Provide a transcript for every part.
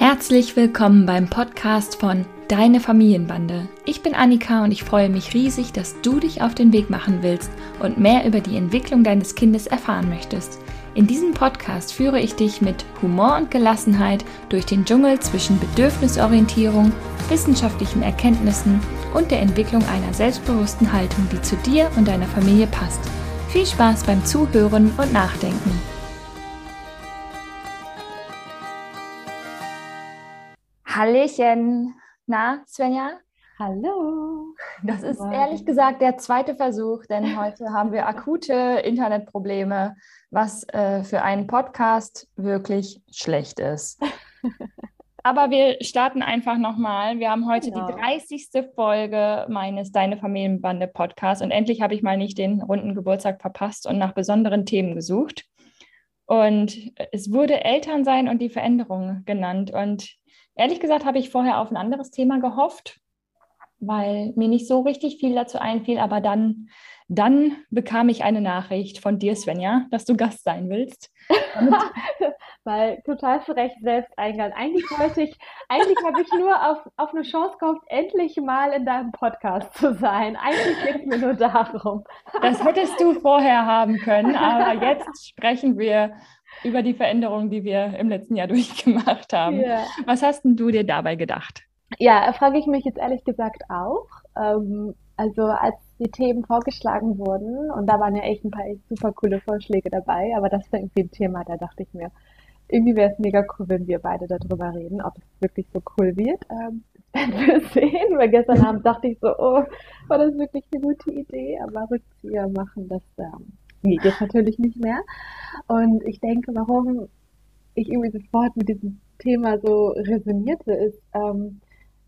Herzlich willkommen beim Podcast von Deine Familienbande. Ich bin Annika und ich freue mich riesig, dass du dich auf den Weg machen willst und mehr über die Entwicklung deines Kindes erfahren möchtest. In diesem Podcast führe ich dich mit Humor und Gelassenheit durch den Dschungel zwischen Bedürfnisorientierung, wissenschaftlichen Erkenntnissen und der Entwicklung einer selbstbewussten Haltung, die zu dir und deiner Familie passt. Viel Spaß beim Zuhören und Nachdenken. Hallöchen. Na, Svenja? Hallo. Das ist ehrlich gesagt der zweite Versuch, denn heute haben wir akute Internetprobleme, was äh, für einen Podcast wirklich schlecht ist. Aber wir starten einfach nochmal. Wir haben heute genau. die 30. Folge meines Deine Familienbande Podcasts und endlich habe ich mal nicht den runden Geburtstag verpasst und nach besonderen Themen gesucht. Und es wurde Elternsein und die Veränderung genannt. Und ehrlich gesagt habe ich vorher auf ein anderes Thema gehofft, weil mir nicht so richtig viel dazu einfiel. Aber dann, dann bekam ich eine Nachricht von dir, Svenja, dass du Gast sein willst. weil total zu Recht selbst eingeladen. Eigentlich wollte ich, eigentlich habe ich nur auf, auf eine Chance gehofft, endlich mal in deinem Podcast zu sein. Eigentlich geht es mir nur darum. Das hättest du vorher haben können, aber jetzt sprechen wir über die Veränderungen, die wir im letzten Jahr durchgemacht haben. Yeah. Was hast denn du dir dabei gedacht? Ja, frage ich mich jetzt ehrlich gesagt auch. Ähm, also als die Themen vorgeschlagen wurden und da waren ja echt ein paar echt super coole Vorschläge dabei, aber das war irgendwie ein Thema, da dachte ich mir, irgendwie wäre es mega cool, wenn wir beide darüber reden, ob es wirklich so cool wird. Ähm, werden wir sehen, weil gestern Abend dachte ich so, oh, war das wirklich eine gute Idee, aber Rückzieher machen, das ähm, geht jetzt natürlich nicht mehr. Und ich denke, warum ich irgendwie sofort mit diesem Thema so resonierte, ist, ähm,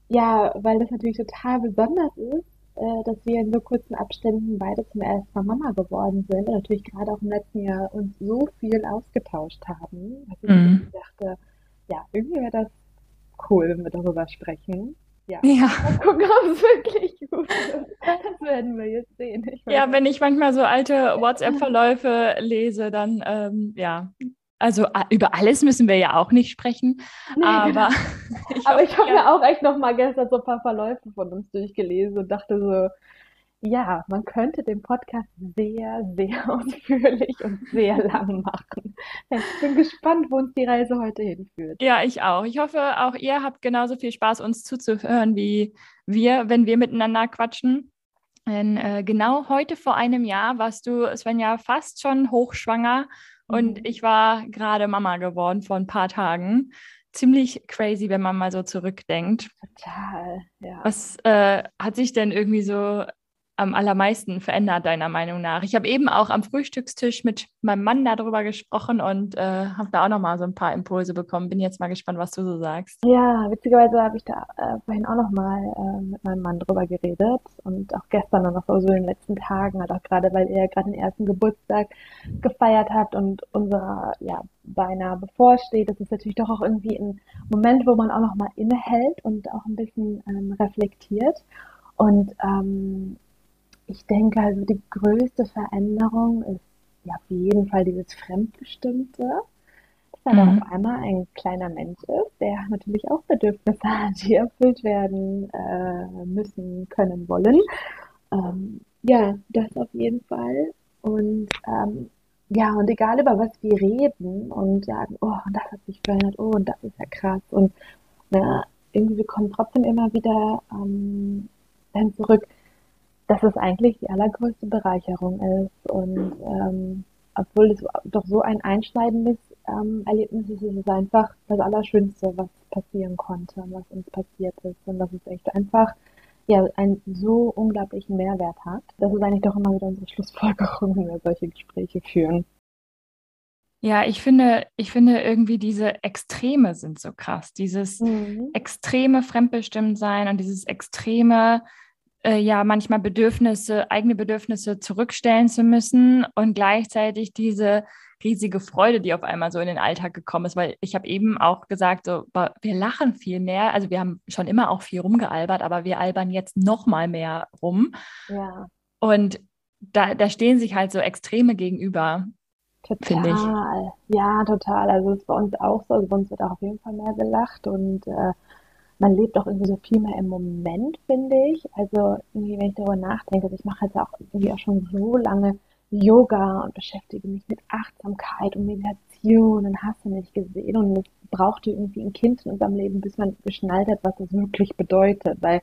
ja, weil das natürlich total besonders ist, äh, dass wir in so kurzen Abständen beide zum ersten Mal Mama geworden sind und natürlich gerade auch im letzten Jahr uns so viel ausgetauscht haben, dass ich mhm. dachte, ja, irgendwie wäre das cool, wenn wir darüber sprechen. Ja. ja. Mal gucken, ob es wirklich gut ist. Das werden wir jetzt sehen. ja, wenn ich manchmal so alte WhatsApp-Verläufe lese, dann ähm, ja, also über alles müssen wir ja auch nicht sprechen. Nee, aber, ich aber ich habe ja auch echt noch mal gestern so ein paar Verläufe von uns durchgelesen und dachte so, ja, man könnte den Podcast sehr, sehr ausführlich und sehr lang machen. Ich bin gespannt, wo uns die Reise heute hinführt. Ja, ich auch. Ich hoffe, auch ihr habt genauso viel Spaß, uns zuzuhören, wie wir, wenn wir miteinander quatschen. Denn äh, genau heute vor einem Jahr warst du, Svenja, fast schon hochschwanger und mhm. ich war gerade Mama geworden vor ein paar Tagen. Ziemlich crazy, wenn man mal so zurückdenkt. Total, ja. Was äh, hat sich denn irgendwie so am allermeisten verändert, deiner Meinung nach? Ich habe eben auch am Frühstückstisch mit meinem Mann darüber gesprochen und äh, habe da auch noch mal so ein paar Impulse bekommen. Bin jetzt mal gespannt, was du so sagst. Ja, witzigerweise habe ich da äh, vorhin auch noch mal äh, mit meinem Mann drüber geredet und auch gestern und noch so in den letzten Tagen, halt auch gerade, weil ihr gerade den ersten Geburtstag gefeiert habt und unser ja beinahe bevorsteht. Das ist natürlich doch auch irgendwie ein Moment, wo man auch noch mal innehält und auch ein bisschen ähm, reflektiert. Und ähm, ich denke, also die größte Veränderung ist ja auf jeden Fall dieses Fremdbestimmte, dass dann mhm. auf einmal ein kleiner Mensch ist, der natürlich auch Bedürfnisse hat, die erfüllt werden äh, müssen, können, wollen. Ähm, ja, das auf jeden Fall. Und ähm, ja, und egal über was wir reden und sagen, oh, das hat sich verändert, oh, und das ist ja krass. Und na, irgendwie kommen trotzdem immer wieder ähm, dann zurück, dass es eigentlich die allergrößte Bereicherung ist. Und ähm, obwohl es doch so ein einschneidendes ähm, Erlebnis ist, ist es einfach das Allerschönste, was passieren konnte, was uns passiert ist. Und dass es echt einfach ja, einen so unglaublichen Mehrwert hat. Das ist eigentlich doch immer wieder unsere Schlussfolgerung, wenn wir solche Gespräche führen. Ja, ich finde, ich finde irgendwie diese Extreme sind so krass. Dieses mhm. extreme Fremdbestimmtsein und dieses extreme äh, ja manchmal Bedürfnisse, eigene Bedürfnisse zurückstellen zu müssen und gleichzeitig diese riesige Freude, die auf einmal so in den Alltag gekommen ist, weil ich habe eben auch gesagt, so, wir lachen viel mehr, also wir haben schon immer auch viel rumgealbert, aber wir albern jetzt noch mal mehr rum. Ja. Und da, da stehen sich halt so Extreme gegenüber. Total. Ja, total. Also es ist bei uns auch so. Also bei uns wird auch auf jeden Fall mehr gelacht und äh, man lebt auch irgendwie so viel mehr im Moment, finde ich. Also irgendwie, wenn ich darüber nachdenke, also ich mache jetzt auch irgendwie auch schon so lange Yoga und beschäftige mich mit Achtsamkeit und Meditation und hast du nicht gesehen. Und es brauchte irgendwie ein Kind in unserem Leben, bis man geschnallt hat, was das wirklich bedeutet. Weil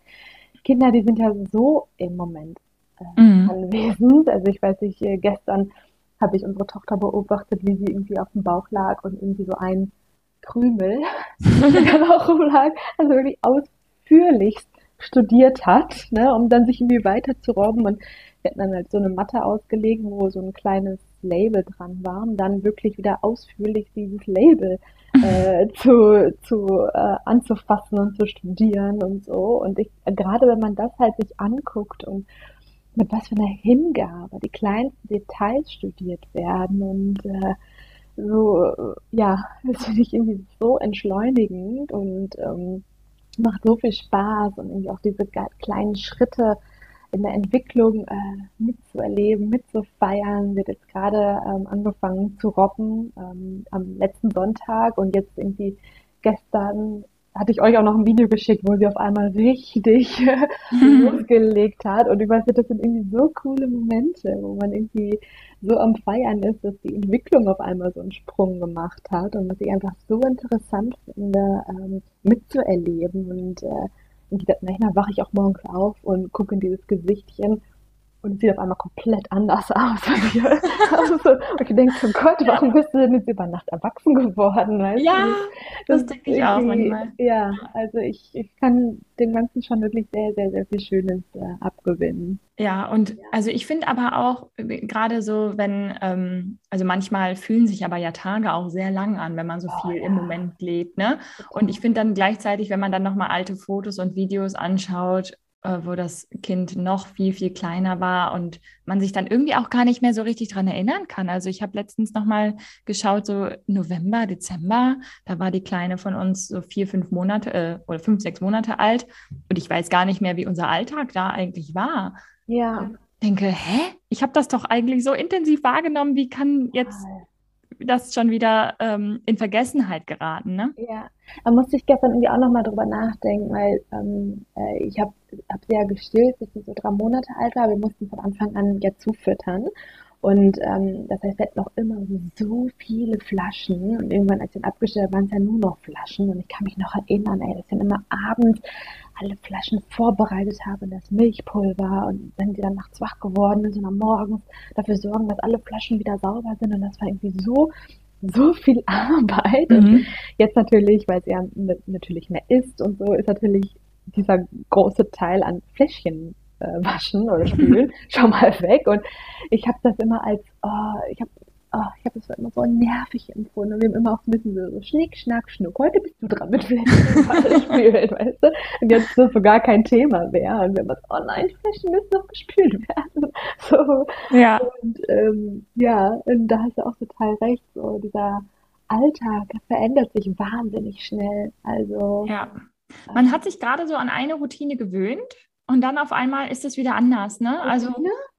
Kinder, die sind ja so im Moment äh, mhm. anwesend. Also ich weiß nicht, äh, gestern habe ich unsere Tochter beobachtet, wie sie irgendwie auf dem Bauch lag und irgendwie so ein Krümel, der Bauch lag, also wirklich ausführlichst studiert hat, ne, um dann sich irgendwie weiter zu robben und wir hatten dann halt so eine Matte ausgelegt, wo so ein kleines Label dran war und dann wirklich wieder ausführlich dieses Label äh, zu, zu äh, anzufassen und zu studieren und so. Und ich, gerade wenn man das halt sich anguckt und mit was für einer Hingabe die kleinsten Details studiert werden und äh, so, ja, das finde ich irgendwie so entschleunigend und ähm, macht so viel Spaß und irgendwie auch diese kleinen Schritte in der Entwicklung äh, mitzuerleben, mitzufeiern. Wird jetzt gerade ähm, angefangen zu robben ähm, am letzten Sonntag und jetzt irgendwie gestern hatte ich euch auch noch ein Video geschickt, wo sie auf einmal richtig losgelegt hat. Und ich weiß nicht, das sind irgendwie so coole Momente, wo man irgendwie so am Feiern ist, dass die Entwicklung auf einmal so einen Sprung gemacht hat und was ich einfach so interessant finde, ähm, mitzuerleben. Und äh, und manchmal wache ich auch morgens auf und gucke in dieses Gesichtchen und es sieht auf einmal komplett anders aus. also, und ich denke, oh Gott, warum bist du denn jetzt über Nacht erwachsen geworden? Weißt ja, du? das, das denke ich auch manchmal. Ja, also ich, ich kann dem Ganzen schon wirklich sehr, sehr, sehr viel Schönes äh, abgewinnen. Ja, und also ich finde aber auch, äh, gerade so, wenn, ähm, also manchmal fühlen sich aber ja Tage auch sehr lang an, wenn man so oh, viel ja. im Moment lebt, ne? Und ich finde dann gleichzeitig, wenn man dann nochmal alte Fotos und Videos anschaut, wo das Kind noch viel, viel kleiner war und man sich dann irgendwie auch gar nicht mehr so richtig daran erinnern kann. Also ich habe letztens nochmal geschaut, so November, Dezember, da war die Kleine von uns so vier, fünf Monate äh, oder fünf, sechs Monate alt und ich weiß gar nicht mehr, wie unser Alltag da eigentlich war. Ja. Ich denke, hä? Ich habe das doch eigentlich so intensiv wahrgenommen, wie kann jetzt das schon wieder ähm, in Vergessenheit geraten, ne? Ja, da musste ich gestern irgendwie auch nochmal drüber nachdenken, weil ähm, äh, ich habe hab ja gestillt, bis sie so drei Monate alt war. Wir mussten von Anfang an ja zufüttern. Und ähm, das heißt, wir hatten noch immer so viele Flaschen. Und irgendwann, als ich dann abgestellt habe, waren es ja nur noch Flaschen. Und ich kann mich noch erinnern, ey, dass ich dann immer abends alle Flaschen vorbereitet habe, das Milchpulver. Und wenn sie dann nachts wach geworden ist und am Morgens dafür sorgen, dass alle Flaschen wieder sauber sind. Und das war irgendwie so so viel Arbeit. Mhm. Jetzt natürlich, weil es ja natürlich mehr ist und so, ist natürlich dieser große Teil an Fläschchen äh, waschen oder spülen schon mal weg. Und ich habe das immer als, oh, ich habe oh, ich habe das immer so nervig empfunden. Und wir haben immer auch ein bisschen so, so Schnick, Schnack, Schnuck. Heute bist du dran mit Fläschchen spülen, weißt du? Und jetzt ist das so gar kein Thema mehr. Und wir haben oh nein, die Fläschchen müssen noch gespült werden. So. Ja. Und ähm, ja, und da hast du auch total recht. So dieser Alltag verändert sich wahnsinnig schnell. Also. Ja. Man hat sich gerade so an eine Routine gewöhnt und dann auf einmal ist es wieder anders, ne? Also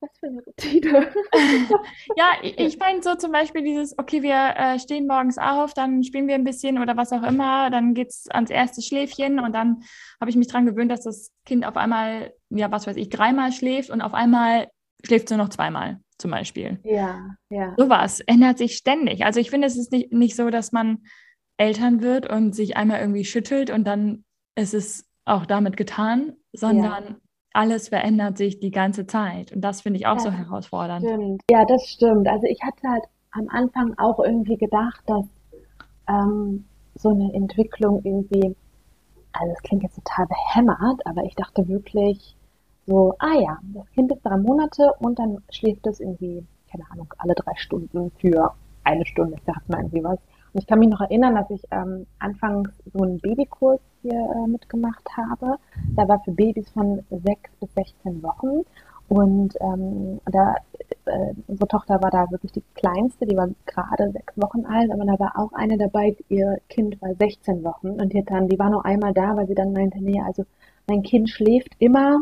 was für eine Routine. ja, ich meine so zum Beispiel dieses, okay, wir äh, stehen morgens auf, dann spielen wir ein bisschen oder was auch immer, dann geht es ans erste Schläfchen und dann habe ich mich daran gewöhnt, dass das Kind auf einmal, ja, was weiß ich, dreimal schläft und auf einmal schläft es nur noch zweimal zum Beispiel. Ja, ja. Sowas ändert sich ständig. Also ich finde, es ist nicht, nicht so, dass man Eltern wird und sich einmal irgendwie schüttelt und dann ist es auch damit getan, sondern ja. alles verändert sich die ganze Zeit. Und das finde ich auch ja, so herausfordernd. Stimmt. Ja, das stimmt. Also ich hatte halt am Anfang auch irgendwie gedacht, dass ähm, so eine Entwicklung irgendwie, also es klingt jetzt total behämmert, aber ich dachte wirklich so, ah ja, das Kind ist drei Monate und dann schläft es irgendwie, keine Ahnung, alle drei Stunden für eine Stunde, sagt man irgendwie was. Und ich kann mich noch erinnern, dass ich ähm, anfangs so einen Babykurs hier äh, mitgemacht habe. Da war für Babys von 6 bis 16 Wochen. Und ähm, da, äh, unsere Tochter war da wirklich die kleinste, die war gerade sechs Wochen alt, aber da war auch eine dabei, ihr Kind war 16 Wochen. Und die, dann, die war nur einmal da, weil sie dann meinte, nee, also mein Kind schläft immer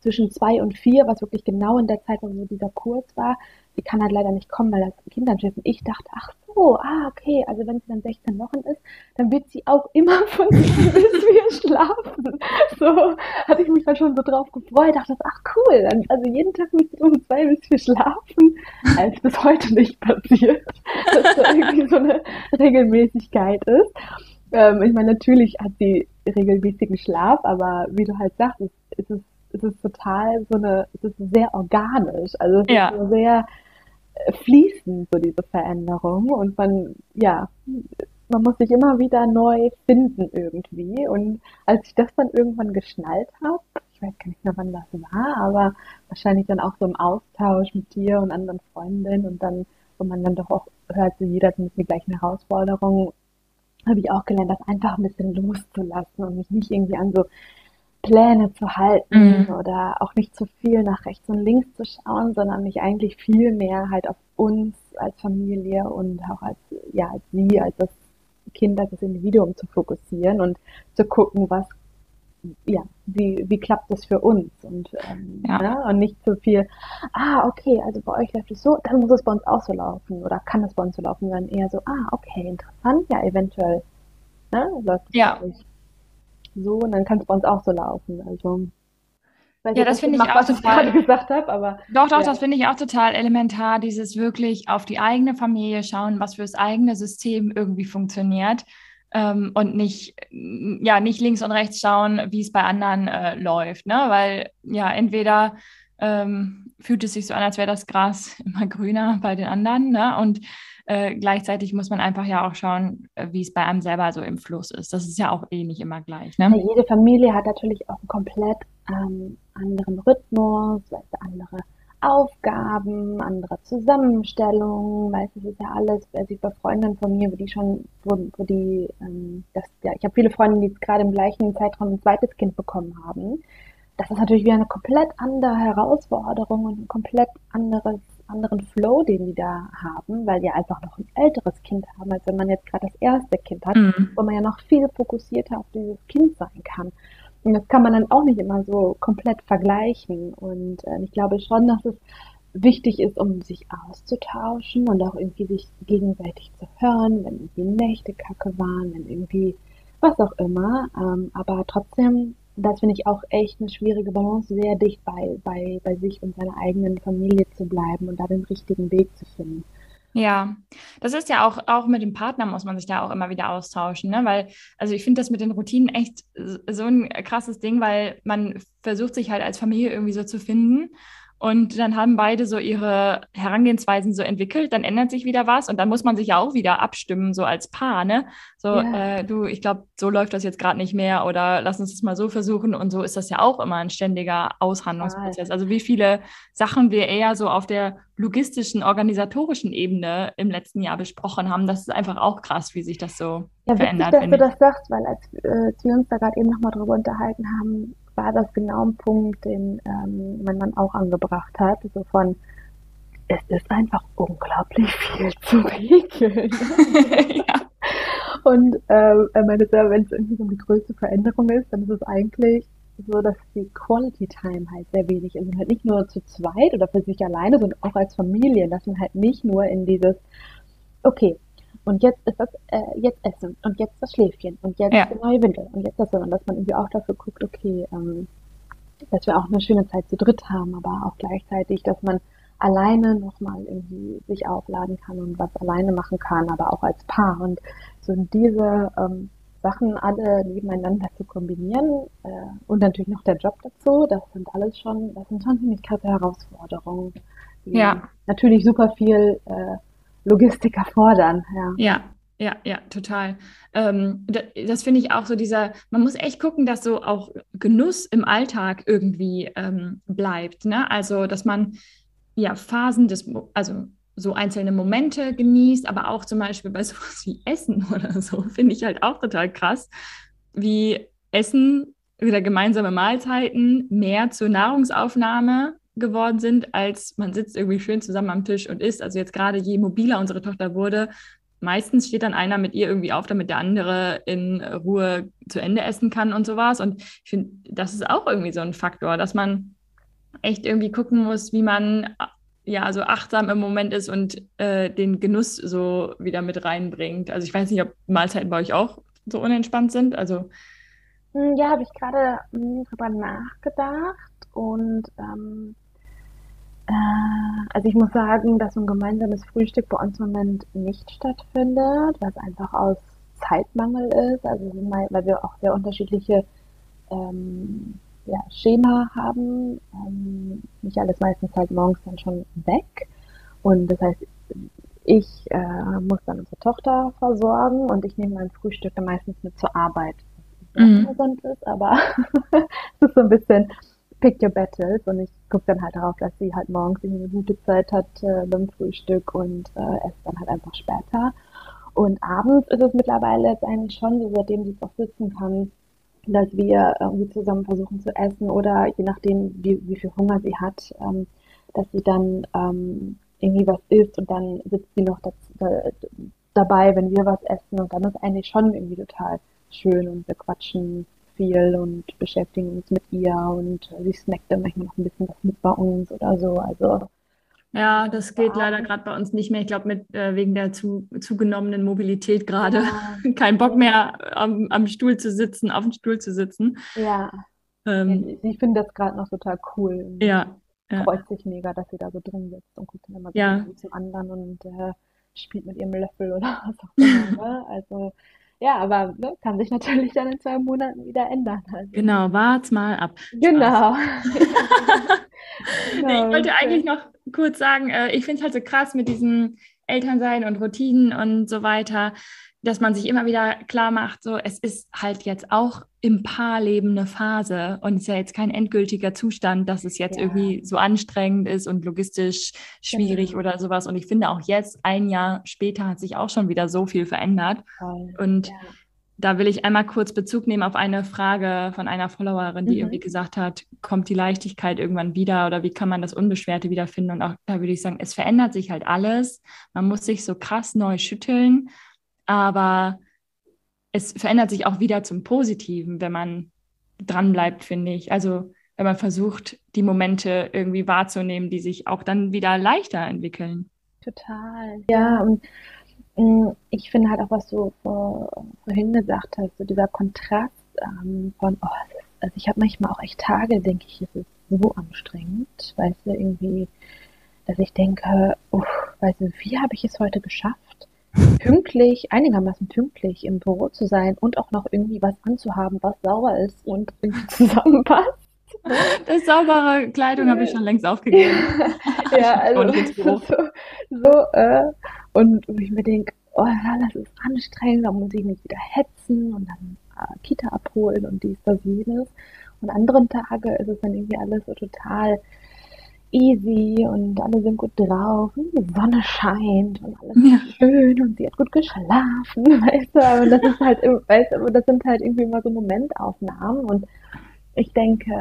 zwischen zwei und vier, was wirklich genau in der Zeit, wo dieser Kurs war, sie kann halt leider nicht kommen, weil das Kind dann schläft. Und ich dachte, ach so, ah, okay, also wenn sie dann 16 Wochen ist, dann wird sie auch immer von bis wir schlafen. So hatte ich mich dann schon so drauf gefreut, dachte, ach cool, dann, also jeden Tag müsste ich um zwei bis vier schlafen, als bis heute nicht passiert, dass da irgendwie so eine Regelmäßigkeit ist. Ähm, ich meine, natürlich hat sie regelmäßigen Schlaf, aber wie du halt sagst, ist es es ist total so eine, es ist sehr organisch. Also es ja. ist so sehr äh, fließend, so diese Veränderung. Und man, ja, man muss sich immer wieder neu finden irgendwie. Und als ich das dann irgendwann geschnallt habe, ich weiß gar nicht mehr, wann das war, aber wahrscheinlich dann auch so im Austausch mit dir und anderen Freundinnen und dann, wo man dann doch auch hört, so jeder hat mit die gleichen Herausforderungen, habe ich auch gelernt, das einfach ein bisschen loszulassen und mich nicht irgendwie an so Pläne zu halten mhm. oder auch nicht zu viel nach rechts und links zu schauen, sondern mich eigentlich viel mehr halt auf uns als Familie und auch als, ja, als sie, als das Kind, als das Individuum zu fokussieren und zu gucken, was, ja, wie, wie klappt das für uns und, ähm, ja. ne? und nicht zu viel, ah, okay, also bei euch läuft es so, dann muss es bei uns auch so laufen oder kann es bei uns so laufen, sondern eher so, ah, okay, interessant, ja, eventuell, ne, läuft es ja. euch so und dann kann es bei uns auch so laufen. Also ja, das finde ich auch was total, ich gerade gesagt habe, aber doch, doch, ja. das finde ich auch total elementar, dieses wirklich auf die eigene Familie schauen, was fürs eigene System irgendwie funktioniert ähm, und nicht ja nicht links und rechts schauen, wie es bei anderen äh, läuft, ne? Weil ja entweder ähm, fühlt es sich so an, als wäre das Gras immer grüner bei den anderen, ne? Und äh, gleichzeitig muss man einfach ja auch schauen, äh, wie es bei einem selber so im Fluss ist. Das ist ja auch eh nicht immer gleich. Ne? Ja, jede Familie hat natürlich auch einen komplett ähm, anderen Rhythmus, andere Aufgaben, andere Zusammenstellungen, weil es ist ja alles, also ich bei Freundinnen von mir, wo die schon, wo, wo die, ähm, das, ja, ich habe viele Freunde, die gerade im gleichen Zeitraum ein zweites Kind bekommen haben. Das ist natürlich wieder eine komplett andere Herausforderung und ein komplett anderes anderen Flow, den die da haben, weil die einfach noch ein älteres Kind haben, als wenn man jetzt gerade das erste Kind hat, mhm. wo man ja noch viel fokussierter auf dieses Kind sein kann. Und das kann man dann auch nicht immer so komplett vergleichen. Und äh, ich glaube schon, dass es wichtig ist, um sich auszutauschen und auch irgendwie sich gegenseitig zu hören, wenn irgendwie Nächte kacke waren, wenn irgendwie was auch immer. Ähm, aber trotzdem das finde ich auch echt eine schwierige Balance, sehr dicht bei, bei, bei sich und seiner eigenen Familie zu bleiben und da den richtigen Weg zu finden. Ja, das ist ja auch, auch mit dem Partner muss man sich da auch immer wieder austauschen, ne? Weil, also ich finde das mit den Routinen echt so ein krasses Ding, weil man versucht sich halt als Familie irgendwie so zu finden. Und dann haben beide so ihre Herangehensweisen so entwickelt, dann ändert sich wieder was und dann muss man sich ja auch wieder abstimmen, so als Paar, ne? So, ja. äh, du, ich glaube, so läuft das jetzt gerade nicht mehr oder lass uns das mal so versuchen. Und so ist das ja auch immer ein ständiger Aushandlungsprozess. Also wie viele Sachen wir eher so auf der logistischen, organisatorischen Ebene im letzten Jahr besprochen haben, das ist einfach auch krass, wie sich das so ja, verändert. Ja, dass du das sagst, weil als äh, wir uns da gerade eben nochmal drüber unterhalten haben, war das genau ein Punkt, den ähm, mein Mann auch angebracht hat. So von, es ist einfach unglaublich viel zu regeln. ja. Und äh, er meinte, wenn es irgendwie so eine größte Veränderung ist, dann ist es eigentlich so, dass die Quality Time halt sehr wenig ist. Und halt nicht nur zu zweit oder für sich alleine, sondern auch als Familie, dass man halt nicht nur in dieses, okay, und jetzt ist das, äh, jetzt Essen und jetzt das Schläfchen und jetzt ja. die neue Windel und jetzt das, sondern dass man irgendwie auch dafür guckt, okay, ähm, dass wir auch eine schöne Zeit zu dritt haben, aber auch gleichzeitig, dass man alleine nochmal irgendwie sich aufladen kann und was alleine machen kann, aber auch als Paar. Und so diese ähm, Sachen alle nebeneinander zu kombinieren äh, und natürlich noch der Job dazu, das sind alles schon, das sind schon ziemlich krasse Herausforderungen, die ja. natürlich super viel äh, Logistik erfordern. Ja, ja, ja, ja total. Ähm, das, das finde ich auch so dieser, man muss echt gucken, dass so auch Genuss im Alltag irgendwie ähm, bleibt. Ne? Also, dass man ja Phasen des, also so einzelne Momente genießt, aber auch zum Beispiel bei sowas wie Essen oder so, finde ich halt auch total krass, wie Essen oder gemeinsame Mahlzeiten mehr zur Nahrungsaufnahme geworden sind, als man sitzt irgendwie schön zusammen am Tisch und isst. Also jetzt gerade je mobiler unsere Tochter wurde, meistens steht dann einer mit ihr irgendwie auf, damit der andere in Ruhe zu Ende essen kann und sowas. Und ich finde, das ist auch irgendwie so ein Faktor, dass man echt irgendwie gucken muss, wie man ja so achtsam im Moment ist und äh, den Genuss so wieder mit reinbringt. Also ich weiß nicht, ob Mahlzeiten bei euch auch so unentspannt sind. Also hm, ja, habe ich gerade hm, drüber nachgedacht und ähm, äh, also ich muss sagen, dass so ein gemeinsames Frühstück bei uns im Moment nicht stattfindet, was einfach aus Zeitmangel ist, also weil wir auch sehr unterschiedliche ähm, ja, Schema haben. Ähm, Michael ist meistens halt morgens dann schon weg. Und das heißt, ich äh, muss dann unsere Tochter versorgen und ich nehme mein Frühstück dann meistens mit zur Arbeit. Was mhm. gesund ist, aber es ist so ein bisschen pick your battles und ich gucke dann halt darauf, dass sie halt morgens eine gute Zeit hat äh, beim Frühstück und äh, esse dann halt einfach später. Und abends ist es mittlerweile jetzt eigentlich schon so, seitdem sie es auch sitzen kann, dass wir irgendwie zusammen versuchen zu essen oder je nachdem, wie, wie viel Hunger sie hat, ähm, dass sie dann ähm, irgendwie was isst und dann sitzt sie noch das, da, dabei, wenn wir was essen und dann ist eigentlich schon irgendwie total schön und wir quatschen viel und beschäftigen uns mit ihr und sie snackt dann manchmal noch ein bisschen was mit bei uns oder so. Also ja, das geht leider gerade bei uns nicht mehr. Ich glaube, mit äh, wegen der zu, zugenommenen Mobilität gerade. Ja. Kein Bock mehr am, am, Stuhl zu sitzen, auf dem Stuhl zu sitzen. Ja. Ähm, ich finde das gerade noch total cool. Ja. ja. Freut sich mega, dass sie da so drin sitzt und guckt dann immer so ja. zum anderen und äh, spielt mit ihrem Löffel oder was auch immer. Ne? Also ja, aber ne, kann sich natürlich dann in zwei Monaten wieder ändern. Also. Genau, wart's mal ab. Genau. genau. Ich wollte eigentlich noch kurz sagen, äh, ich finde es halt so krass mit diesem Elternsein und Routinen und so weiter, dass man sich immer wieder klar macht, so es ist halt jetzt auch im Paarleben eine Phase und es ist ja jetzt kein endgültiger Zustand, dass es jetzt ja. irgendwie so anstrengend ist und logistisch schwierig genau. oder sowas. Und ich finde auch jetzt, ein Jahr später, hat sich auch schon wieder so viel verändert. Voll. Und ja da will ich einmal kurz Bezug nehmen auf eine Frage von einer Followerin, die mhm. irgendwie gesagt hat, kommt die Leichtigkeit irgendwann wieder oder wie kann man das Unbeschwerte wiederfinden? Und auch da würde ich sagen, es verändert sich halt alles. Man muss sich so krass neu schütteln, aber es verändert sich auch wieder zum Positiven, wenn man dranbleibt, finde ich. Also wenn man versucht, die Momente irgendwie wahrzunehmen, die sich auch dann wieder leichter entwickeln. Total. Ja, und Mm, ich finde halt auch, was du vorhin gesagt hast, so dieser Kontrast ähm, von, oh, also ich habe manchmal auch echt Tage, denke ich, es ist so anstrengend, weißt du, irgendwie, dass ich denke, uff, weißt du, wie habe ich es heute geschafft, pünktlich, einigermaßen pünktlich im Büro zu sein und auch noch irgendwie was anzuhaben, was sauber ist und irgendwie zusammenpasst. Das saubere Kleidung habe ich schon längst aufgegeben. ja, also so, so äh, und ich mir denke, oh ja, das ist anstrengend, da muss ich mich wieder hetzen und dann äh, Kita abholen und dies, das, jenes. Und anderen Tage ist es dann irgendwie alles so total easy und alle sind gut drauf und die Sonne scheint und alles ja. ist schön und sie hat gut geschlafen, weißt du, aber das ist halt, weißt du, das sind halt irgendwie immer so Momentaufnahmen und ich denke,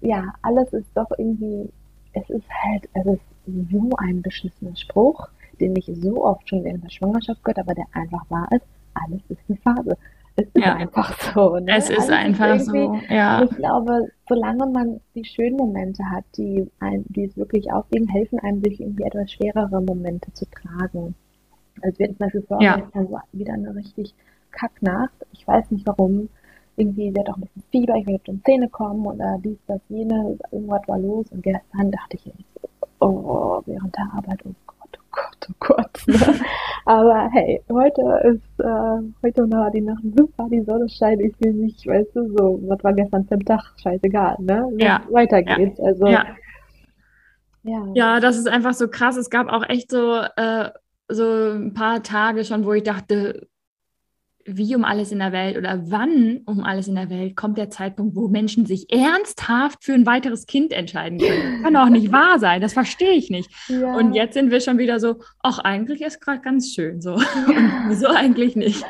ja, alles ist doch irgendwie, es ist halt, es ist so ein beschissener Spruch, den ich so oft schon während der Schwangerschaft gehört, aber der einfach wahr ist, alles ist eine Phase. Es ist ja. einfach so. Ne? Es ist alles einfach so, ja. Ich glaube, solange man die schönen Momente hat, die, ein, die es wirklich aufwiegen, helfen einem durch irgendwie etwas schwerere Momente zu tragen. Also wir zum Beispiel vorher ja. wieder eine richtig Kacknacht. Ich weiß nicht warum. Irgendwie, sie hat auch ein bisschen Fieber, ich auf den Zähne kommen oder dies, das, jene, irgendwas war los. Und gestern dachte ich, oh, während der Arbeit, oh Gott, oh Gott. Ne? Aber hey, heute ist, äh, heute war die Nacht super, die Sonne scheint, ich will nicht, weißt du, so, was war gestern für ein Tag, scheißegal, ne? Ja. Weiter geht's, ja. also. Ja. ja. Ja, das ist einfach so krass. Es gab auch echt so, äh, so ein paar Tage schon, wo ich dachte, wie um alles in der Welt oder wann um alles in der Welt kommt der Zeitpunkt, wo Menschen sich ernsthaft für ein weiteres Kind entscheiden können. Das kann auch nicht wahr sein, das verstehe ich nicht. Ja. Und jetzt sind wir schon wieder so, ach, eigentlich ist gerade ganz schön so. wieso eigentlich nicht?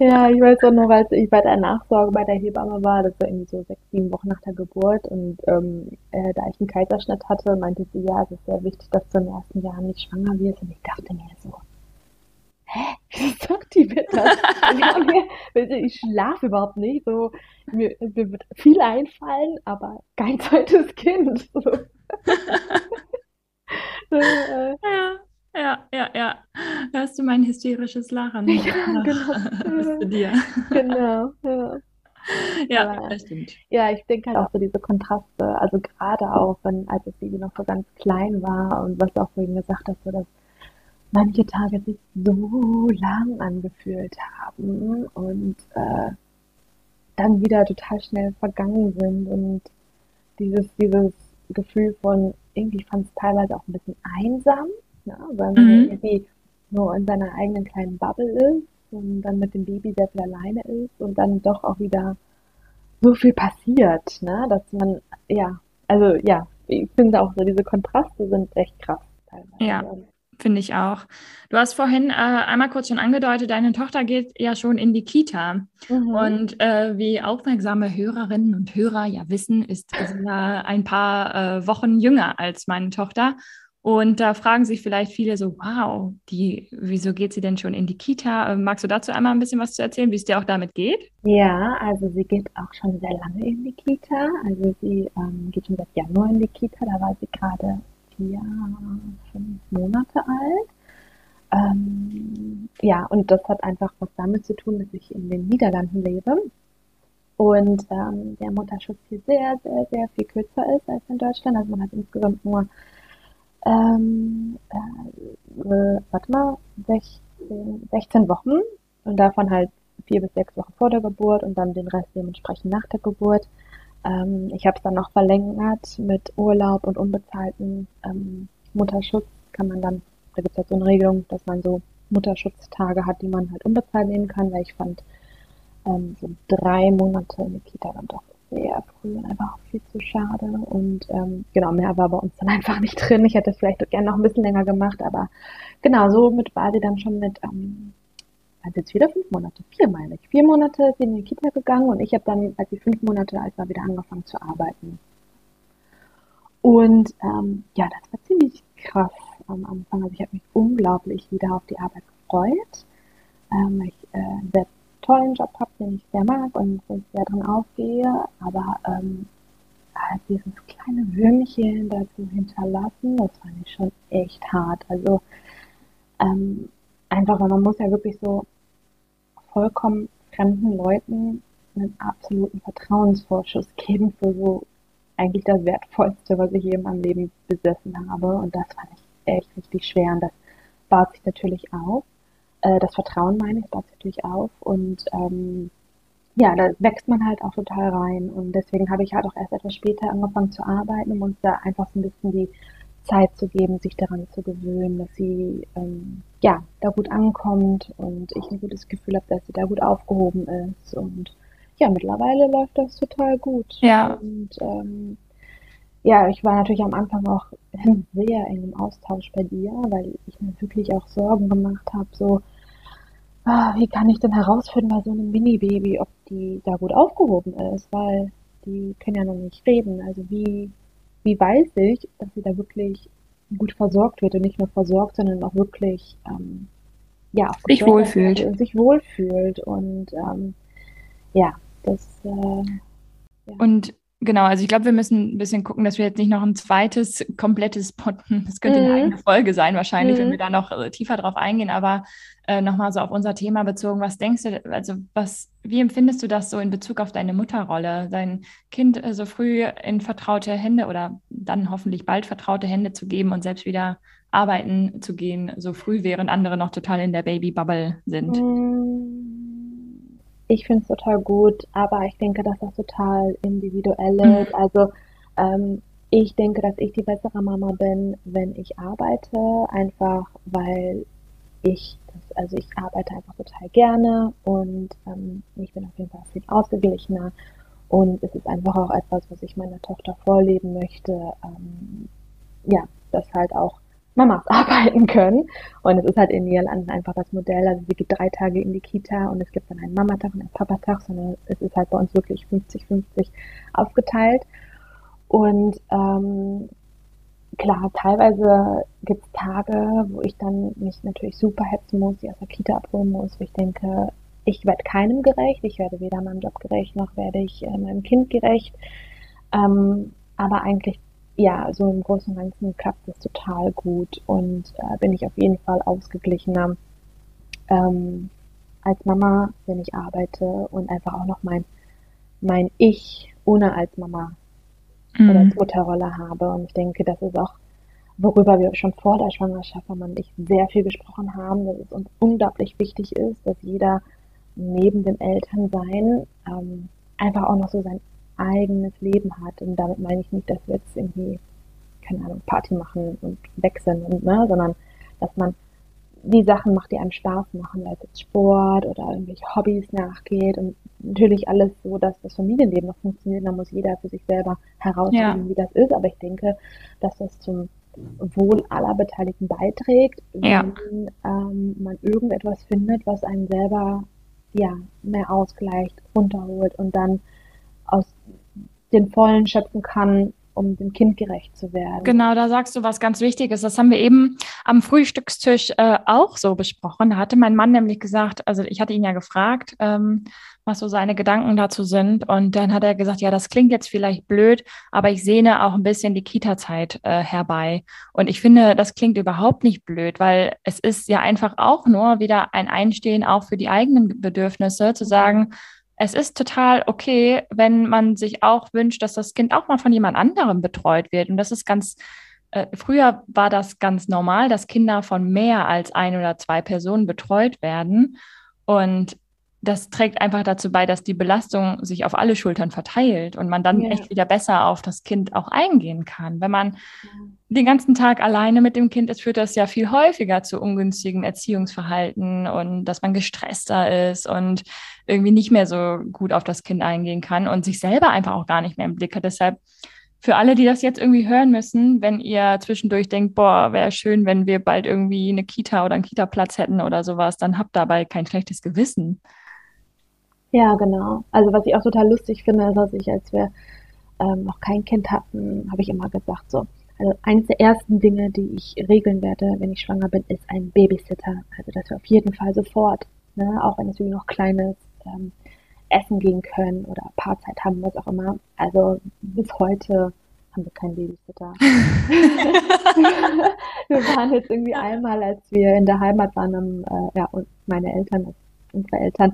Ja, ich weiß auch noch, als ich bei der Nachsorge bei der Hebamme war, das war irgendwie so sechs, sieben Wochen nach der Geburt und ähm, äh, da ich einen Kaiserschnitt hatte, meinte sie, ja, es ist sehr wichtig, dass du den ersten Jahren nicht schwanger wirst. Und ich dachte mir so, hä, wie sagt die mir das? ich schlafe überhaupt nicht. So, mir, mir, wird viel einfallen, aber kein zweites Kind. So. ja, ja, ja, ja. Hörst du mein hysterisches Lachen? Ja, genau. zu dir. Genau, ja. Ja, Aber, das stimmt. ja, ich denke halt auch so diese Kontraste, also gerade auch, wenn, als das Baby noch so ganz klein war und was du auch vorhin gesagt hast, so dass manche Tage sich so lang angefühlt haben und äh, dann wieder total schnell vergangen sind und dieses, dieses Gefühl von, irgendwie fand es teilweise auch ein bisschen einsam, ne? weil man Mhm. irgendwie nur in seiner eigenen kleinen Bubble ist und dann mit dem Baby sehr viel alleine ist und dann doch auch wieder so viel passiert, ne? dass man, ja, also ja, ich finde auch so, diese Kontraste sind echt krass Ja. teilweise. Finde ich auch. Du hast vorhin äh, einmal kurz schon angedeutet, deine Tochter geht ja schon in die Kita. Mhm. Und äh, wie aufmerksame Hörerinnen und Hörer ja wissen, ist sie ja ein paar äh, Wochen jünger als meine Tochter. Und da fragen sich vielleicht viele so, wow, die, wieso geht sie denn schon in die Kita? Äh, Magst du dazu einmal ein bisschen was zu erzählen, wie es dir auch damit geht? Ja, also sie geht auch schon sehr lange in die Kita. Also sie ähm, geht schon seit Januar in die Kita. Da war sie gerade vier, fünf Monate alt. Ähm, ja, und das hat einfach was damit zu tun, dass ich in den Niederlanden lebe und ähm, der Mutterschutz hier sehr, sehr, sehr viel kürzer ist als in Deutschland. Also man hat insgesamt nur, ähm, äh, warte mal, 16, 16 Wochen und davon halt vier bis sechs Wochen vor der Geburt und dann den Rest dementsprechend nach der Geburt. Ähm, ich habe es dann noch verlängert mit Urlaub und unbezahlten ähm, Mutterschutz. Kann man dann, da gibt es halt so eine Regelung, dass man so Mutterschutztage hat, die man halt unbezahlt nehmen kann, weil ich fand ähm, so drei Monate in der Kita dann doch sehr früh und einfach viel zu schade. Und ähm, genau, mehr war bei uns dann einfach nicht drin. Ich hätte es vielleicht gerne noch ein bisschen länger gemacht, aber genau, so mit war sie dann schon mit ähm, also jetzt wieder fünf Monate, vier meine ich. Vier Monate ist in die Kita gegangen und ich habe dann, als sie fünf Monate alt war, wieder angefangen zu arbeiten. Und ähm, ja, das war ziemlich krass am Anfang. Also ich habe mich unglaublich wieder auf die Arbeit gefreut, ähm, weil ich äh, einen sehr tollen Job habe, den ich sehr mag und wo ich sehr drin aufgehe. Aber ähm, halt dieses kleine Würmchen da zu hinterlassen, das fand ich schon echt hart. Also ähm, einfach, weil man muss ja wirklich so vollkommen fremden Leuten einen absoluten Vertrauensvorschuss geben für so eigentlich das Wertvollste, was ich je in meinem Leben besessen habe. Und das fand ich echt richtig schwer. Und das baut sich natürlich auf. Äh, das Vertrauen meine ich, baut sich natürlich auf. Und ähm, ja, da wächst man halt auch total rein. Und deswegen habe ich halt auch erst etwas später angefangen zu arbeiten, um uns da einfach so ein bisschen die Zeit zu geben, sich daran zu gewöhnen, dass sie ähm, ja da gut ankommt und ich ein gutes Gefühl habe, dass sie da gut aufgehoben ist. Und ja, mittlerweile läuft das total gut. Ja. Und ähm, ja, ich war natürlich am Anfang auch sehr eng im Austausch bei dir, weil ich mir wirklich auch Sorgen gemacht habe, so, ah, wie kann ich denn herausfinden bei so einem Mini-Baby, ob die da gut aufgehoben ist, weil die können ja noch nicht reden. Also wie, wie weiß ich, dass sie da wirklich gut versorgt wird und nicht nur versorgt, sondern auch wirklich ähm, ja, Sich wohlfühlt. und sich wohlfühlt und ähm, ja, das äh, Und genau, also ich glaube, wir müssen ein bisschen gucken, dass wir jetzt nicht noch ein zweites komplettes Potten, das könnte eine Mhm. eigene Folge sein, wahrscheinlich, wenn Mhm. wir da noch äh, tiefer drauf eingehen, aber äh, nochmal so auf unser Thema bezogen, was denkst du, also was, wie empfindest du das so in Bezug auf deine Mutterrolle, dein Kind äh, so früh in vertraute Hände oder dann hoffentlich bald vertraute Hände zu geben und selbst wieder arbeiten zu gehen, so früh, während andere noch total in der Baby-Bubble sind? Mm, Ich finde es total gut, aber ich denke, dass das total individuell Mhm. ist. Also ähm, ich denke, dass ich die bessere Mama bin, wenn ich arbeite, einfach weil ich das, also ich arbeite einfach total gerne und ähm, ich bin auf jeden Fall viel ausgeglichener und es ist einfach auch etwas, was ich meiner Tochter vorleben möchte, ähm, ja, dass halt auch Mamas arbeiten können. Und es ist halt in Niederlanden einfach das Modell. Also sie geht drei Tage in die Kita und es gibt dann einen Mamatag und einen Papatag, sondern es ist halt bei uns wirklich 50-50 aufgeteilt. Und ähm, klar, teilweise gibt es Tage, wo ich dann mich natürlich super hetzen muss, die aus der Kita abholen muss, wo ich denke, ich werde keinem gerecht, ich werde weder meinem Job gerecht, noch werde ich äh, meinem Kind gerecht. Ähm, aber eigentlich ja, so im Großen und Ganzen klappt es total gut und äh, bin ich auf jeden Fall ausgeglichener ähm, als Mama, wenn ich arbeite und einfach auch noch mein, mein Ich ohne als Mama mhm. oder als Mutterrolle habe. Und ich denke, das ist auch, worüber wir schon vor der Schwangerschaft Mama und ich sehr viel gesprochen haben, dass es uns unglaublich wichtig ist, dass jeder neben dem Elternsein ähm, einfach auch noch so sein eigenes Leben hat. Und damit meine ich nicht, dass wir jetzt irgendwie, keine Ahnung, Party machen und weg sind, und, ne, sondern dass man die Sachen macht, die einem Spaß machen, es jetzt Sport oder irgendwelche Hobbys nachgeht und natürlich alles so, dass das Familienleben noch funktioniert. Da muss jeder für sich selber herausfinden, ja. wie das ist. Aber ich denke, dass das zum Wohl aller Beteiligten beiträgt, wenn ja. ähm, man irgendetwas findet, was einen selber ja mehr ausgleicht, runterholt und dann aus den Vollen schöpfen kann, um dem Kind gerecht zu werden. Genau, da sagst du was ganz Wichtiges. Das haben wir eben am Frühstückstisch äh, auch so besprochen. Da hatte mein Mann nämlich gesagt, also ich hatte ihn ja gefragt, ähm, was so seine Gedanken dazu sind. Und dann hat er gesagt, ja, das klingt jetzt vielleicht blöd, aber ich sehne auch ein bisschen die Kita-Zeit äh, herbei. Und ich finde, das klingt überhaupt nicht blöd, weil es ist ja einfach auch nur wieder ein Einstehen auch für die eigenen Bedürfnisse, zu sagen, es ist total okay, wenn man sich auch wünscht, dass das Kind auch mal von jemand anderem betreut wird. Und das ist ganz, äh, früher war das ganz normal, dass Kinder von mehr als ein oder zwei Personen betreut werden. Und das trägt einfach dazu bei, dass die Belastung sich auf alle Schultern verteilt und man dann ja. echt wieder besser auf das Kind auch eingehen kann. Wenn man ja. den ganzen Tag alleine mit dem Kind ist, führt das ja viel häufiger zu ungünstigen Erziehungsverhalten und dass man gestresster ist und irgendwie nicht mehr so gut auf das Kind eingehen kann und sich selber einfach auch gar nicht mehr im Blick hat. Deshalb für alle, die das jetzt irgendwie hören müssen, wenn ihr zwischendurch denkt, boah, wäre schön, wenn wir bald irgendwie eine Kita oder einen Kita-Platz hätten oder sowas, dann habt dabei kein schlechtes Gewissen. Ja, genau. Also was ich auch total lustig finde, ist, dass ich, als wir ähm, noch kein Kind hatten, habe ich immer gesagt, so, also eines der ersten Dinge, die ich regeln werde, wenn ich schwanger bin, ist ein Babysitter. Also dass wir auf jeden Fall sofort, ne, auch wenn es irgendwie noch klein ist, ähm, essen gehen können oder Paarzeit haben, was auch immer. Also bis heute haben wir keinen Babysitter. wir waren jetzt irgendwie einmal, als wir in der Heimat waren, am, äh, ja, und meine Eltern, unsere Eltern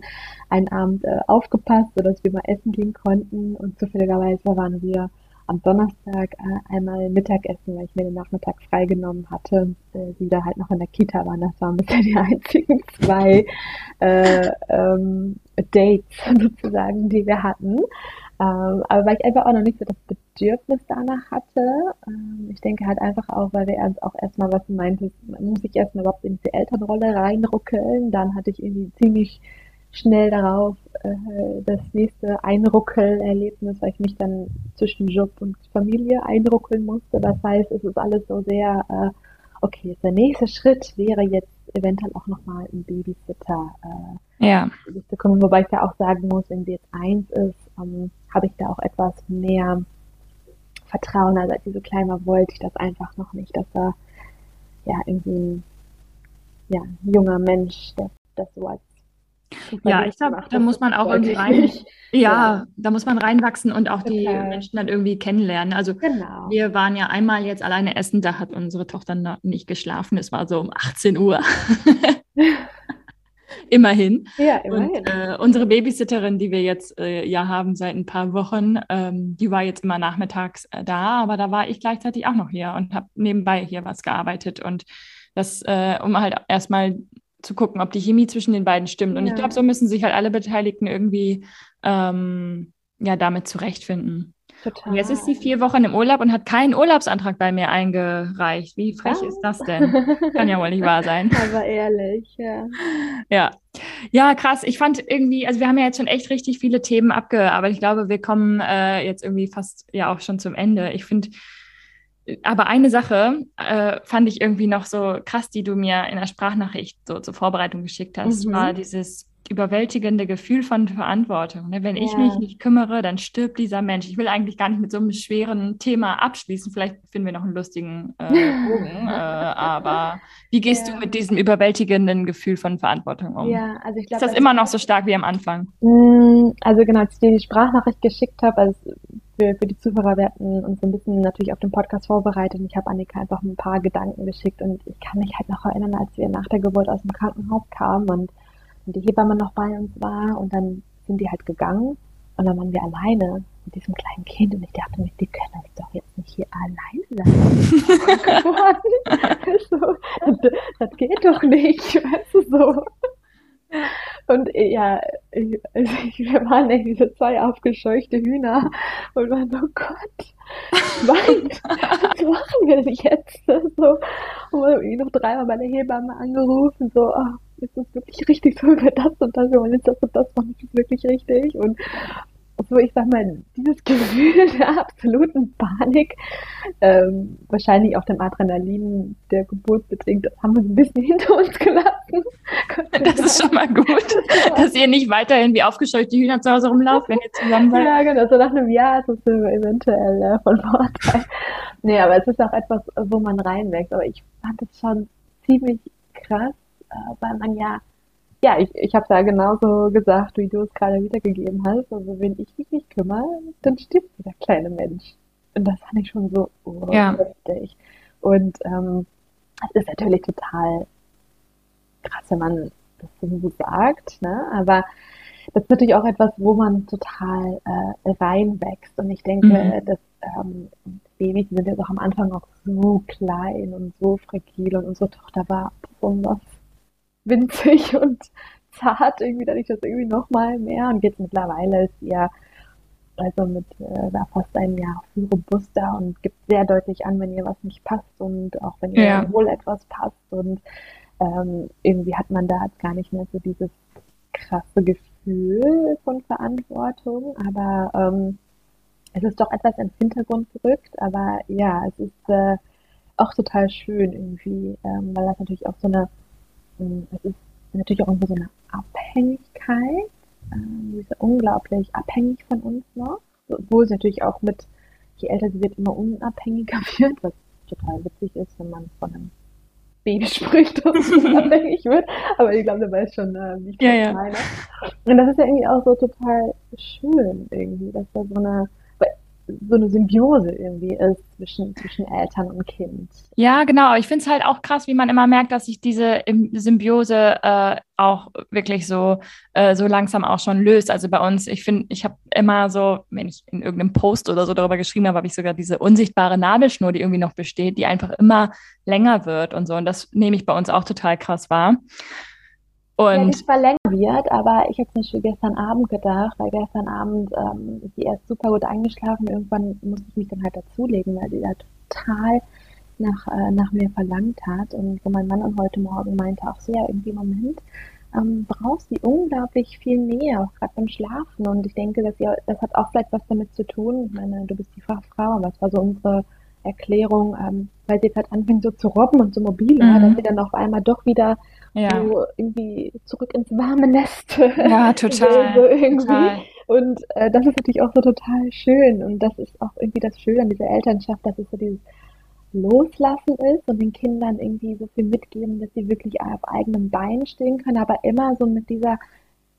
einen Abend äh, aufgepasst, sodass wir mal essen gehen konnten. Und zufälligerweise waren wir am Donnerstag äh, einmal Mittagessen, weil ich mir den Nachmittag freigenommen hatte, äh, die da halt noch in der Kita waren. Das waren bisher die einzigen zwei äh, ähm, Dates sozusagen, die wir hatten. Ähm, aber weil ich einfach auch noch nicht so das Bedürfnis danach hatte. Ähm, ich denke halt einfach auch, weil wir erst auch erstmal, was du meintest, muss sich erstmal überhaupt in diese Elternrolle reinruckeln. Dann hatte ich irgendwie ziemlich schnell darauf äh, das nächste Einruckel-Erlebnis, weil ich mich dann zwischen Job und Familie einruckeln musste. Das heißt, es ist alles so sehr, äh, okay, der nächste Schritt wäre jetzt eventuell auch nochmal ein Babysitter äh, ja. zu kommen. Wobei ich da auch sagen muss, wenn sie jetzt eins ist, ähm, habe ich da auch etwas mehr Vertrauen. Also als sie so klein war, wollte ich das einfach noch nicht, dass da ja irgendwie ein, ja, ein junger Mensch, der das so als ja, ich glaube, da muss man auch irgendwie rein. Ja, ja, da muss man reinwachsen und auch Total. die Menschen dann irgendwie kennenlernen. Also genau. wir waren ja einmal jetzt alleine essen, da hat unsere Tochter nicht geschlafen. Es war so um 18 Uhr. immerhin. Ja, immerhin. Und äh, unsere Babysitterin, die wir jetzt äh, ja haben seit ein paar Wochen, ähm, die war jetzt immer nachmittags äh, da, aber da war ich gleichzeitig auch noch hier und habe nebenbei hier was gearbeitet und das, äh, um halt erstmal zu gucken, ob die Chemie zwischen den beiden stimmt. Und ja. ich glaube, so müssen sich halt alle Beteiligten irgendwie ähm, ja damit zurechtfinden. Total. Und jetzt ist sie vier Wochen im Urlaub und hat keinen Urlaubsantrag bei mir eingereicht. Wie frech ja. ist das denn? Kann ja wohl nicht wahr sein. Aber ehrlich, ja. Ja. Ja, krass. Ich fand irgendwie, also wir haben ja jetzt schon echt richtig viele Themen abgearbeitet. Ich glaube, wir kommen äh, jetzt irgendwie fast ja auch schon zum Ende. Ich finde, aber eine Sache äh, fand ich irgendwie noch so krass, die du mir in der Sprachnachricht so zur Vorbereitung geschickt hast, mhm. war dieses überwältigende Gefühl von Verantwortung. Ne? Wenn ja. ich mich nicht kümmere, dann stirbt dieser Mensch. Ich will eigentlich gar nicht mit so einem schweren Thema abschließen. Vielleicht finden wir noch einen lustigen äh, Bogen. äh, aber wie gehst ja. du mit diesem überwältigenden Gefühl von Verantwortung um? Ja, also ich glaube, ist das immer noch so stark wie am Anfang? Mm, also genau, als ich dir die Sprachnachricht geschickt habe, also für, für die Zuhörer, wir hatten uns so ein bisschen natürlich auf den Podcast vorbereitet und ich habe Annika einfach ein paar Gedanken geschickt und ich kann mich halt noch erinnern, als wir nach der Geburt aus dem Krankenhaus kamen und, und die Hebamme noch bei uns war und dann sind die halt gegangen und dann waren wir alleine mit diesem kleinen Kind und ich dachte mir, die können uns doch jetzt nicht hier alleine lassen. so, das, das geht doch nicht, weißt du so. Und ja, ich, also wir waren irgendwie so zwei aufgescheuchte Hühner und waren so, oh Gott, was, was machen wir denn jetzt? So, und ich noch dreimal meine Hebamme angerufen, so, oh, ist das wirklich richtig, so wir das und das, wollen jetzt das und das ist das wirklich richtig? Und so, ich sag mal, dieses Gefühl der absoluten Panik, ähm, wahrscheinlich auch dem Adrenalin der Geburt bedingt, das haben wir so ein bisschen hinter uns gelassen. Das ist schon mal gut, dass ihr nicht weiterhin wie aufgescheuchte Hühner zu Hause rumlauft, wenn ihr zusammen seid. Ja, genau, so nach einem Jahr ist es eventuell äh, von Vorteil. Nee, aber es ist auch etwas, wo man reinwächst. Aber ich fand es schon ziemlich krass, weil man ja ja, ich, ich habe ja genauso gesagt, wie du es gerade wiedergegeben hast. Also wenn ich mich nicht kümmere, dann stirbt dieser kleine Mensch. Und das fand ich schon so oh, ja. Und ähm, es ist natürlich total krass, wenn man das so sagt, ne? Aber das ist natürlich auch etwas, wo man total äh, reinwächst. Und ich denke, mhm. dass ähm, Babys sind jetzt auch am Anfang auch so klein und so fragil und unsere Tochter war besonders winzig und zart, irgendwie dadurch das irgendwie nochmal mehr. Und jetzt mittlerweile ist sie ja also mit äh, fast einem Jahr viel robuster und gibt sehr deutlich an, wenn ihr was nicht passt und auch wenn ihr ja. wohl etwas passt. Und ähm, irgendwie hat man da gar nicht mehr so dieses krasse Gefühl von Verantwortung, aber ähm, es ist doch etwas ins Hintergrund gerückt, aber ja, es ist äh, auch total schön irgendwie, ähm, weil das natürlich auch so eine es ist natürlich auch irgendwo so eine Abhängigkeit. Ähm, sie ist unglaublich abhängig von uns noch, obwohl sie natürlich auch mit, je älter sie wird, immer unabhängiger wird, was total witzig ist, wenn man von einem Baby spricht, das unabhängig wird. Aber ich glaube, der weiß schon, äh, wie ich ja, das meine. Und das ist ja irgendwie auch so total schön irgendwie, dass da so eine so eine Symbiose irgendwie ist zwischen, zwischen Eltern und Kind. Ja, genau. Ich finde es halt auch krass, wie man immer merkt, dass sich diese Symbiose äh, auch wirklich so, äh, so langsam auch schon löst. Also bei uns, ich finde, ich habe immer so, wenn ich in irgendeinem Post oder so darüber geschrieben habe, habe ich sogar diese unsichtbare Nabelschnur, die irgendwie noch besteht, die einfach immer länger wird und so. Und das nehme ich bei uns auch total krass wahr. Und ja, verlängert wird, aber ich habe zum Beispiel gestern Abend gedacht, weil gestern Abend ähm, ist sie erst super gut eingeschlafen. Irgendwann musste ich mich dann halt dazulegen, weil sie da total nach, äh, nach mir verlangt hat. Und wo mein Mann dann heute Morgen meinte, auch so, ja, irgendwie Moment ähm, braucht sie unglaublich viel Nähe, auch gerade beim Schlafen. Und ich denke, dass sie, das hat auch vielleicht was damit zu tun. Ich meine, du bist die Fachfrau, aber es war so unsere Erklärung, ähm, weil sie jetzt halt anfängt so zu robben und so mobil war, mhm. dass sie dann auf einmal doch wieder ja. so irgendwie zurück ins warme Nest. Ja, total. so irgendwie. Total. Und äh, das ist natürlich auch so total schön. Und das ist auch irgendwie das Schöne an dieser Elternschaft, dass es so dieses Loslassen ist und den Kindern irgendwie so viel mitgeben, dass sie wirklich auf eigenen Beinen stehen können, aber immer so mit dieser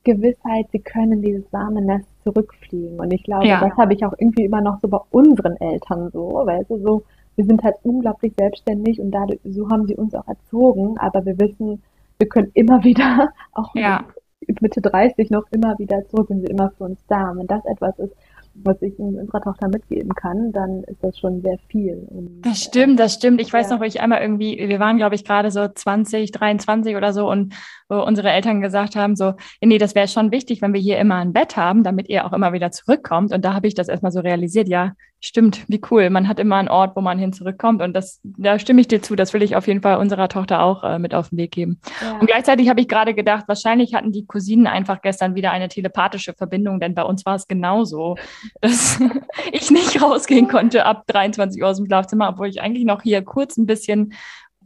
Gewissheit, sie können dieses warme Nest zurückfliegen. Und ich glaube, ja. das habe ich auch irgendwie immer noch so bei unseren Eltern so, weißt du, so, wir sind halt unglaublich selbstständig und dadurch, so haben sie uns auch erzogen, aber wir wissen, wir können immer wieder, auch ja. mit Mitte 30 noch immer wieder zurück und sind immer für uns da. Und wenn das etwas ist, was ich unserer Tochter mitgeben kann, dann ist das schon sehr viel. Und, das stimmt, das stimmt. Ich weiß ja. noch, wo ich einmal irgendwie, wir waren, glaube ich, gerade so 20, 23 oder so und wo unsere Eltern gesagt haben, so, nee, das wäre schon wichtig, wenn wir hier immer ein Bett haben, damit ihr auch immer wieder zurückkommt. Und da habe ich das erstmal so realisiert, ja, stimmt, wie cool. Man hat immer einen Ort, wo man hin zurückkommt. Und das, da stimme ich dir zu. Das will ich auf jeden Fall unserer Tochter auch äh, mit auf den Weg geben. Ja. Und gleichzeitig habe ich gerade gedacht, wahrscheinlich hatten die Cousinen einfach gestern wieder eine telepathische Verbindung, denn bei uns war es genauso, dass ich nicht rausgehen konnte ab 23 Uhr aus dem Schlafzimmer, obwohl ich eigentlich noch hier kurz ein bisschen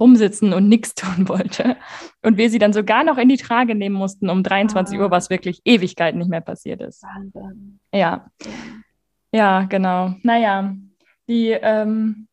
rumsitzen und nichts tun wollte. Und wir sie dann sogar noch in die Trage nehmen mussten um 23 ah. Uhr, was wirklich Ewigkeiten nicht mehr passiert ist. Wahnsinn. Ja. ja. Ja, genau. Naja, die, ähm,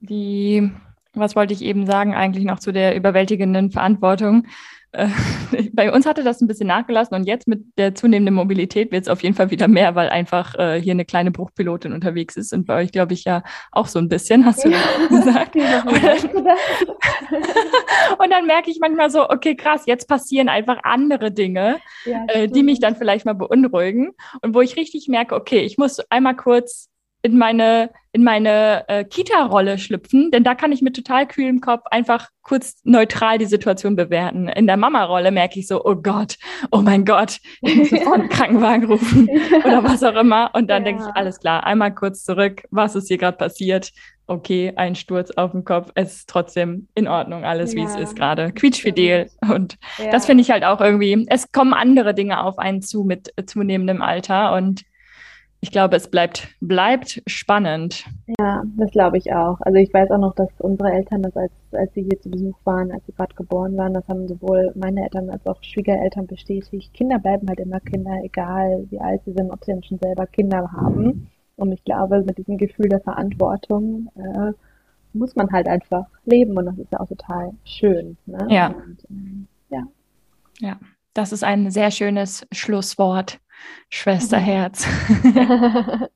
die was wollte ich eben sagen, eigentlich noch zu der überwältigenden Verantwortung. Äh, bei uns hatte das ein bisschen nachgelassen und jetzt mit der zunehmenden Mobilität wird es auf jeden Fall wieder mehr, weil einfach äh, hier eine kleine Bruchpilotin unterwegs ist und bei euch glaube ich ja auch so ein bisschen, hast du ja. gesagt. und, dann, und dann merke ich manchmal so, okay, krass, jetzt passieren einfach andere Dinge, ja, äh, die mich dann vielleicht mal beunruhigen und wo ich richtig merke, okay, ich muss einmal kurz in meine, in meine äh, Kita-Rolle schlüpfen, denn da kann ich mit total kühlem Kopf einfach kurz neutral die Situation bewerten. In der Mama-Rolle merke ich so, oh Gott, oh mein Gott, ich muss sofort einen Krankenwagen rufen oder was auch immer. Und dann ja. denke ich, alles klar, einmal kurz zurück, was ist hier gerade passiert? Okay, ein Sturz auf dem Kopf, es ist trotzdem in Ordnung, alles ja. wie es ist gerade. Quietschfidel. Und ja. das finde ich halt auch irgendwie, es kommen andere Dinge auf einen zu mit zunehmendem Alter und ich glaube, es bleibt, bleibt spannend. Ja, das glaube ich auch. Also ich weiß auch noch, dass unsere Eltern das, als, als sie hier zu Besuch waren, als sie gerade geboren waren, das haben sowohl meine Eltern als auch Schwiegereltern bestätigt. Kinder bleiben halt immer Kinder, egal wie alt sie sind, ob sie dann schon selber Kinder haben. Und ich glaube, mit diesem Gefühl der Verantwortung äh, muss man halt einfach leben und das ist ja auch total schön. Ne? Ja. Und, ähm, ja. Ja, das ist ein sehr schönes Schlusswort. Schwesterherz.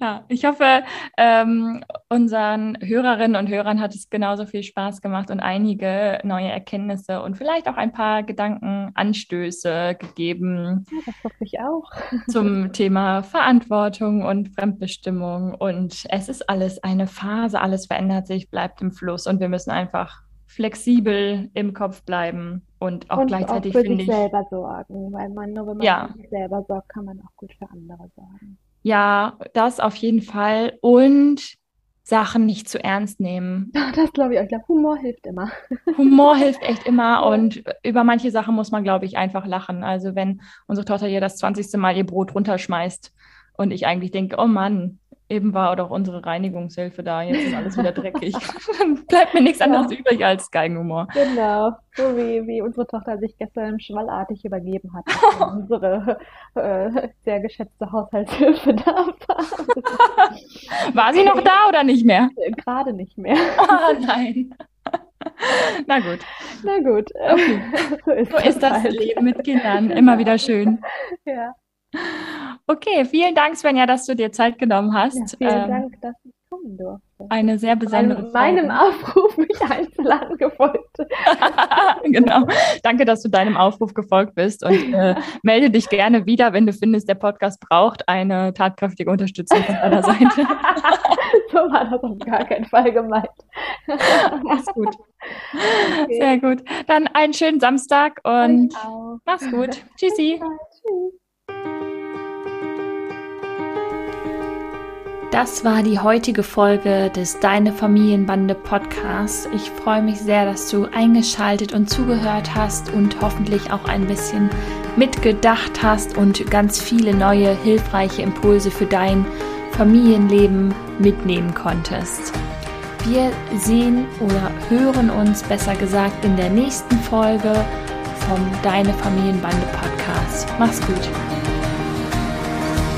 ja, ich hoffe, ähm, unseren Hörerinnen und Hörern hat es genauso viel Spaß gemacht und einige neue Erkenntnisse und vielleicht auch ein paar Gedankenanstöße gegeben. Ja, das hoffe ich auch. zum Thema Verantwortung und Fremdbestimmung. Und es ist alles eine Phase, alles verändert sich, bleibt im Fluss und wir müssen einfach flexibel im Kopf bleiben und auch und gleichzeitig auch für sich selber sorgen, weil man nur wenn man ja. für sich selber sorgt, kann man auch gut für andere sorgen. Ja, das auf jeden Fall und Sachen nicht zu ernst nehmen. Das glaube ich auch. Ich glaube, Humor hilft immer. Humor hilft echt immer und über manche Sachen muss man, glaube ich, einfach lachen. Also wenn unsere Tochter hier das 20. Mal ihr Brot runterschmeißt und ich eigentlich denke, oh Mann, Eben war auch unsere Reinigungshilfe da. Jetzt ist alles wieder dreckig. Dann bleibt mir nichts anderes ja. übrig als Geigenhumor. Genau. So wie, wie unsere Tochter sich gestern schwallartig übergeben hat. unsere äh, sehr geschätzte Haushaltshilfe da war. war sie noch da oder nicht mehr? Gerade nicht mehr. Oh nein. Na gut. Na gut. Okay. So ist, so ist das halt. Leben mit Kindern. Immer wieder schön. Ja. Okay, vielen Dank, Svenja, dass du dir Zeit genommen hast. Ja, vielen ähm, Dank, dass ich kommen durfte. Eine sehr besondere Zeit. Meinem Aufruf, mich einzuladen, gefolgt. genau. Danke, dass du deinem Aufruf gefolgt bist und äh, melde dich gerne wieder, wenn du findest, der Podcast braucht eine tatkräftige Unterstützung von deiner Seite. so war das auf gar keinen Fall gemeint. Mach's gut. Okay. Sehr gut. Dann einen schönen Samstag und mach's gut. Tschüssi. Tschüss. Das war die heutige Folge des Deine Familienbande Podcasts. Ich freue mich sehr, dass du eingeschaltet und zugehört hast und hoffentlich auch ein bisschen mitgedacht hast und ganz viele neue hilfreiche Impulse für dein Familienleben mitnehmen konntest. Wir sehen oder hören uns besser gesagt in der nächsten Folge vom Deine Familienbande Podcast. Mach's gut.